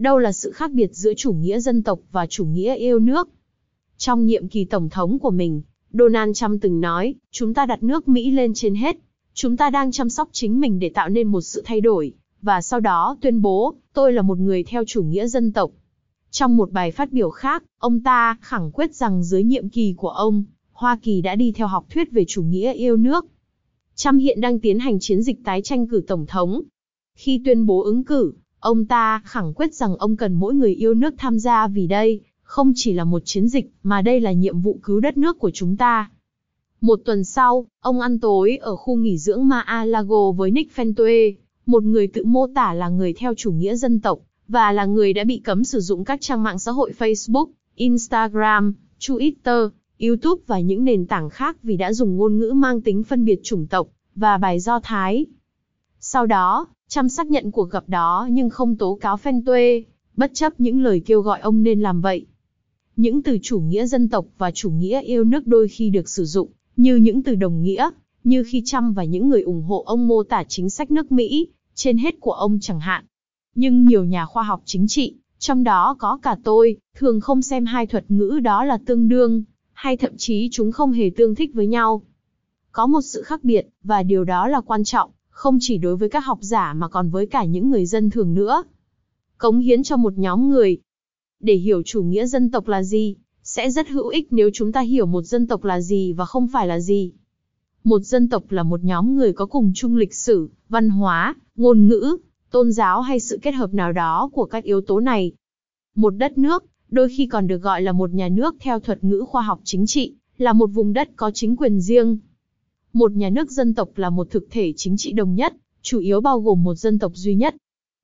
đâu là sự khác biệt giữa chủ nghĩa dân tộc và chủ nghĩa yêu nước. Trong nhiệm kỳ tổng thống của mình, Donald Trump từng nói, chúng ta đặt nước Mỹ lên trên hết. Chúng ta đang chăm sóc chính mình để tạo nên một sự thay đổi, và sau đó tuyên bố, tôi là một người theo chủ nghĩa dân tộc. Trong một bài phát biểu khác, ông ta khẳng quyết rằng dưới nhiệm kỳ của ông, Hoa Kỳ đã đi theo học thuyết về chủ nghĩa yêu nước. Trump hiện đang tiến hành chiến dịch tái tranh cử tổng thống. Khi tuyên bố ứng cử, ông ta khẳng quyết rằng ông cần mỗi người yêu nước tham gia vì đây không chỉ là một chiến dịch, mà đây là nhiệm vụ cứu đất nước của chúng ta. Một tuần sau, ông ăn tối ở khu nghỉ dưỡng Mar-a-Lago với Nick Fentue, một người tự mô tả là người theo chủ nghĩa dân tộc, và là người đã bị cấm sử dụng các trang mạng xã hội Facebook, Instagram, Twitter, YouTube và những nền tảng khác vì đã dùng ngôn ngữ mang tính phân biệt chủng tộc và bài do Thái. Sau đó, chăm xác nhận cuộc gặp đó nhưng không tố cáo phen tuê bất chấp những lời kêu gọi ông nên làm vậy. Những từ chủ nghĩa dân tộc và chủ nghĩa yêu nước đôi khi được sử dụng, như những từ đồng nghĩa, như khi Trump và những người ủng hộ ông mô tả chính sách nước Mỹ, trên hết của ông chẳng hạn. Nhưng nhiều nhà khoa học chính trị, trong đó có cả tôi, thường không xem hai thuật ngữ đó là tương đương, hay thậm chí chúng không hề tương thích với nhau. Có một sự khác biệt, và điều đó là quan trọng, không chỉ đối với các học giả mà còn với cả những người dân thường nữa. Cống hiến cho một nhóm người. Để hiểu chủ nghĩa dân tộc là gì, sẽ rất hữu ích nếu chúng ta hiểu một dân tộc là gì và không phải là gì. Một dân tộc là một nhóm người có cùng chung lịch sử, văn hóa, ngôn ngữ, tôn giáo hay sự kết hợp nào đó của các yếu tố này. Một đất nước, đôi khi còn được gọi là một nhà nước theo thuật ngữ khoa học chính trị, là một vùng đất có chính quyền riêng. Một nhà nước dân tộc là một thực thể chính trị đồng nhất, chủ yếu bao gồm một dân tộc duy nhất.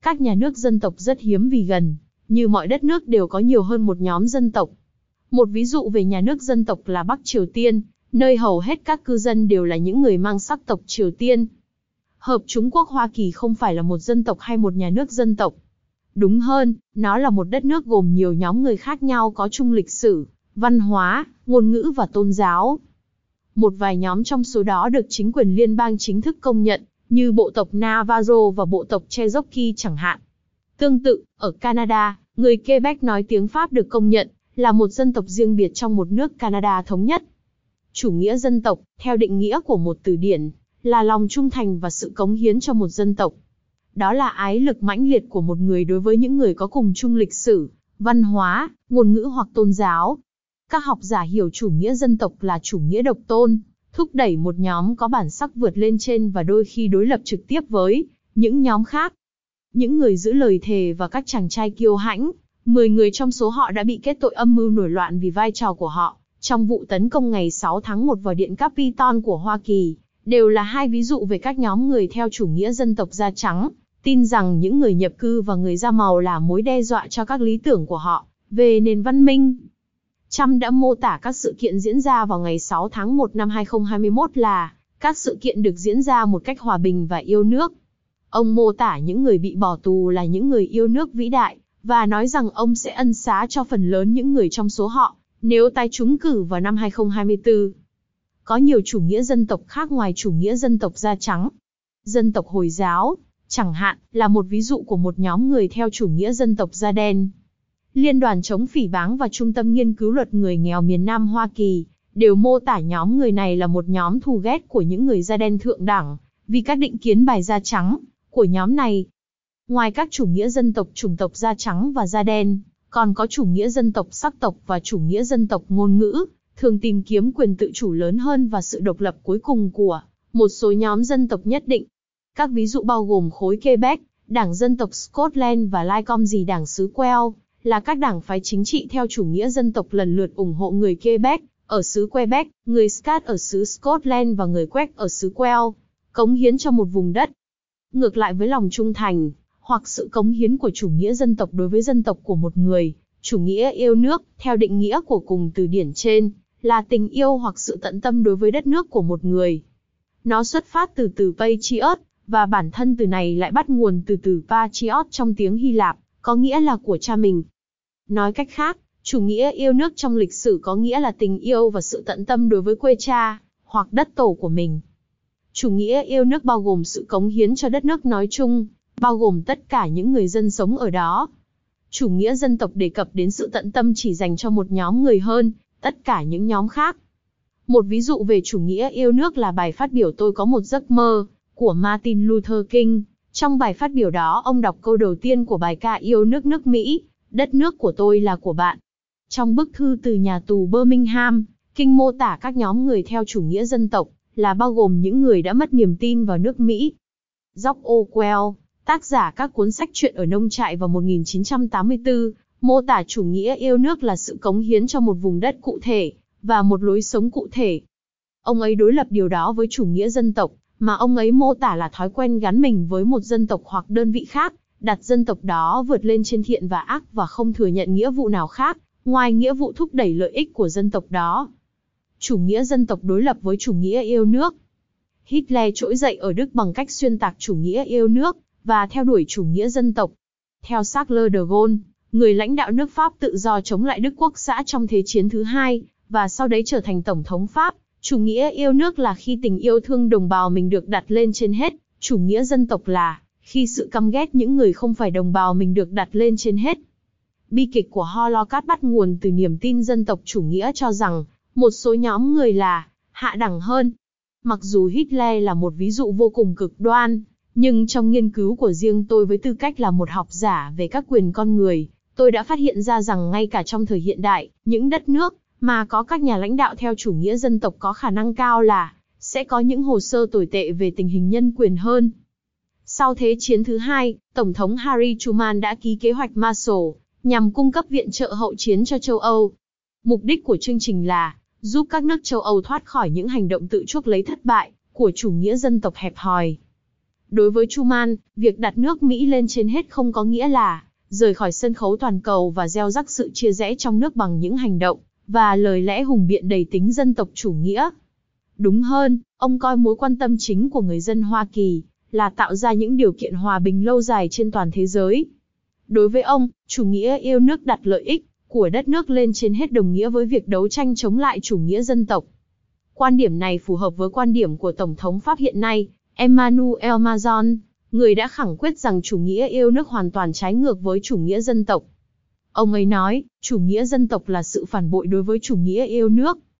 Các nhà nước dân tộc rất hiếm vì gần, như mọi đất nước đều có nhiều hơn một nhóm dân tộc. Một ví dụ về nhà nước dân tộc là Bắc Triều Tiên, nơi hầu hết các cư dân đều là những người mang sắc tộc Triều Tiên. Hợp Trung Quốc Hoa Kỳ không phải là một dân tộc hay một nhà nước dân tộc. Đúng hơn, nó là một đất nước gồm nhiều nhóm người khác nhau có chung lịch sử, văn hóa, ngôn ngữ và tôn giáo. Một vài nhóm trong số đó được chính quyền liên bang chính thức công nhận, như bộ tộc Navajo và bộ tộc Cherokee chẳng hạn. Tương tự, ở Canada, người Quebec nói tiếng Pháp được công nhận là một dân tộc riêng biệt trong một nước Canada thống nhất. Chủ nghĩa dân tộc, theo định nghĩa của một từ điển, là lòng trung thành và sự cống hiến cho một dân tộc. Đó là ái lực mãnh liệt của một người đối với những người có cùng chung lịch sử, văn hóa, ngôn ngữ hoặc tôn giáo. Các học giả hiểu chủ nghĩa dân tộc là chủ nghĩa độc tôn, thúc đẩy một nhóm có bản sắc vượt lên trên và đôi khi đối lập trực tiếp với những nhóm khác. Những người giữ lời thề và các chàng trai kiêu hãnh, 10 người trong số họ đã bị kết tội âm mưu nổi loạn vì vai trò của họ trong vụ tấn công ngày 6 tháng 1 vào điện Capitol của Hoa Kỳ, đều là hai ví dụ về các nhóm người theo chủ nghĩa dân tộc da trắng, tin rằng những người nhập cư và người da màu là mối đe dọa cho các lý tưởng của họ về nền văn minh. Trump đã mô tả các sự kiện diễn ra vào ngày 6 tháng 1 năm 2021 là các sự kiện được diễn ra một cách hòa bình và yêu nước. Ông mô tả những người bị bỏ tù là những người yêu nước vĩ đại, và nói rằng ông sẽ ân xá cho phần lớn những người trong số họ, nếu tái trúng cử vào năm 2024. Có nhiều chủ nghĩa dân tộc khác ngoài chủ nghĩa dân tộc da trắng. Dân tộc Hồi giáo, chẳng hạn, là một ví dụ của một nhóm người theo chủ nghĩa dân tộc da đen. Liên đoàn chống phỉ báng và Trung tâm Nghiên cứu Luật Người nghèo miền Nam Hoa Kỳ đều mô tả nhóm người này là một nhóm thù ghét của những người da đen thượng đẳng, vì các định kiến bài da trắng của nhóm này. Ngoài các chủ nghĩa dân tộc chủng tộc da trắng và da đen, còn có chủ nghĩa dân tộc sắc tộc và chủ nghĩa dân tộc ngôn ngữ, thường tìm kiếm quyền tự chủ lớn hơn và sự độc lập cuối cùng của một số nhóm dân tộc nhất định. Các ví dụ bao gồm khối Quebec, Đảng Dân tộc Scotland và Lycom Com gì Đảng xứ Wales, là các đảng phái chính trị theo chủ nghĩa dân tộc lần lượt ủng hộ người Quebec ở xứ Quebec, người Scat ở xứ Scotland và người Quebec ở xứ Wales, cống hiến cho một vùng đất. Ngược lại với lòng trung thành, hoặc sự cống hiến của chủ nghĩa dân tộc đối với dân tộc của một người, chủ nghĩa yêu nước, theo định nghĩa của cùng từ điển trên, là tình yêu hoặc sự tận tâm đối với đất nước của một người. Nó xuất phát từ từ patriot, và bản thân từ này lại bắt nguồn từ từ patriot trong tiếng Hy Lạp, có nghĩa là của cha mình. Nói cách khác, chủ nghĩa yêu nước trong lịch sử có nghĩa là tình yêu và sự tận tâm đối với quê cha, hoặc đất tổ của mình. Chủ nghĩa yêu nước bao gồm sự cống hiến cho đất nước nói chung, bao gồm tất cả những người dân sống ở đó. Chủ nghĩa dân tộc đề cập đến sự tận tâm chỉ dành cho một nhóm người hơn, tất cả những nhóm khác. Một ví dụ về chủ nghĩa yêu nước là bài phát biểu Tôi có một giấc mơ, của Martin Luther King. Trong bài phát biểu đó ông đọc câu đầu tiên của bài ca yêu nước nước Mỹ, đất nước của tôi là của bạn. Trong bức thư từ nhà tù Birmingham, King mô tả các nhóm người theo chủ nghĩa dân tộc, là bao gồm những người đã mất niềm tin vào nước Mỹ. Jock Orwell, tác giả các cuốn sách truyện ở nông trại vào 1984, mô tả chủ nghĩa yêu nước là sự cống hiến cho một vùng đất cụ thể, và một lối sống cụ thể. Ông ấy đối lập điều đó với chủ nghĩa dân tộc, mà ông ấy mô tả là thói quen gắn mình với một dân tộc hoặc đơn vị khác, đặt dân tộc đó vượt lên trên thiện và ác và không thừa nhận nghĩa vụ nào khác, ngoài nghĩa vụ thúc đẩy lợi ích của dân tộc đó. Chủ nghĩa dân tộc đối lập với chủ nghĩa yêu nước. Hitler trỗi dậy ở Đức bằng cách xuyên tạc chủ nghĩa yêu nước, và theo đuổi chủ nghĩa dân tộc. Theo Charles de Gaulle, người lãnh đạo nước Pháp tự do chống lại Đức Quốc xã trong Thế chiến thứ hai, và sau đấy trở thành Tổng thống Pháp, Chủ nghĩa yêu nước là khi tình yêu thương đồng bào mình được đặt lên trên hết, chủ nghĩa dân tộc là khi sự căm ghét những người không phải đồng bào mình được đặt lên trên hết. Bi kịch của Holocaust bắt nguồn từ niềm tin dân tộc chủ nghĩa cho rằng một số nhóm người là hạ đẳng hơn. Mặc dù Hitler là một ví dụ vô cùng cực đoan, nhưng trong nghiên cứu của riêng tôi với tư cách là một học giả về các quyền con người, tôi đã phát hiện ra rằng ngay cả trong thời hiện đại, những đất nước mà có các nhà lãnh đạo theo chủ nghĩa dân tộc có khả năng cao là sẽ có những hồ sơ tồi tệ về tình hình nhân quyền hơn. Sau Thế chiến thứ hai, Tổng thống Harry Truman đã ký kế hoạch Marshall nhằm cung cấp viện trợ hậu chiến cho châu Âu. Mục đích của chương trình là giúp các nước châu Âu thoát khỏi những hành động tự chuốc lấy thất bại của chủ nghĩa dân tộc hẹp hòi. Đối với Truman, việc đặt nước Mỹ lên trên hết không có nghĩa là rời khỏi sân khấu toàn cầu và gieo rắc sự chia rẽ trong nước bằng những hành động và lời lẽ hùng biện đầy tính dân tộc chủ nghĩa. Đúng hơn, ông coi mối quan tâm chính của người dân Hoa Kỳ là tạo ra những điều kiện hòa bình lâu dài trên toàn thế giới. Đối với ông, chủ nghĩa yêu nước đặt lợi ích của đất nước lên trên hết đồng nghĩa với việc đấu tranh chống lại chủ nghĩa dân tộc. Quan điểm này phù hợp với quan điểm của Tổng thống Pháp hiện nay, Emmanuel Macron, người đã khẳng quyết rằng chủ nghĩa yêu nước hoàn toàn trái ngược với chủ nghĩa dân tộc. Ông ấy nói, chủ nghĩa dân tộc là sự phản bội đối với chủ nghĩa yêu nước.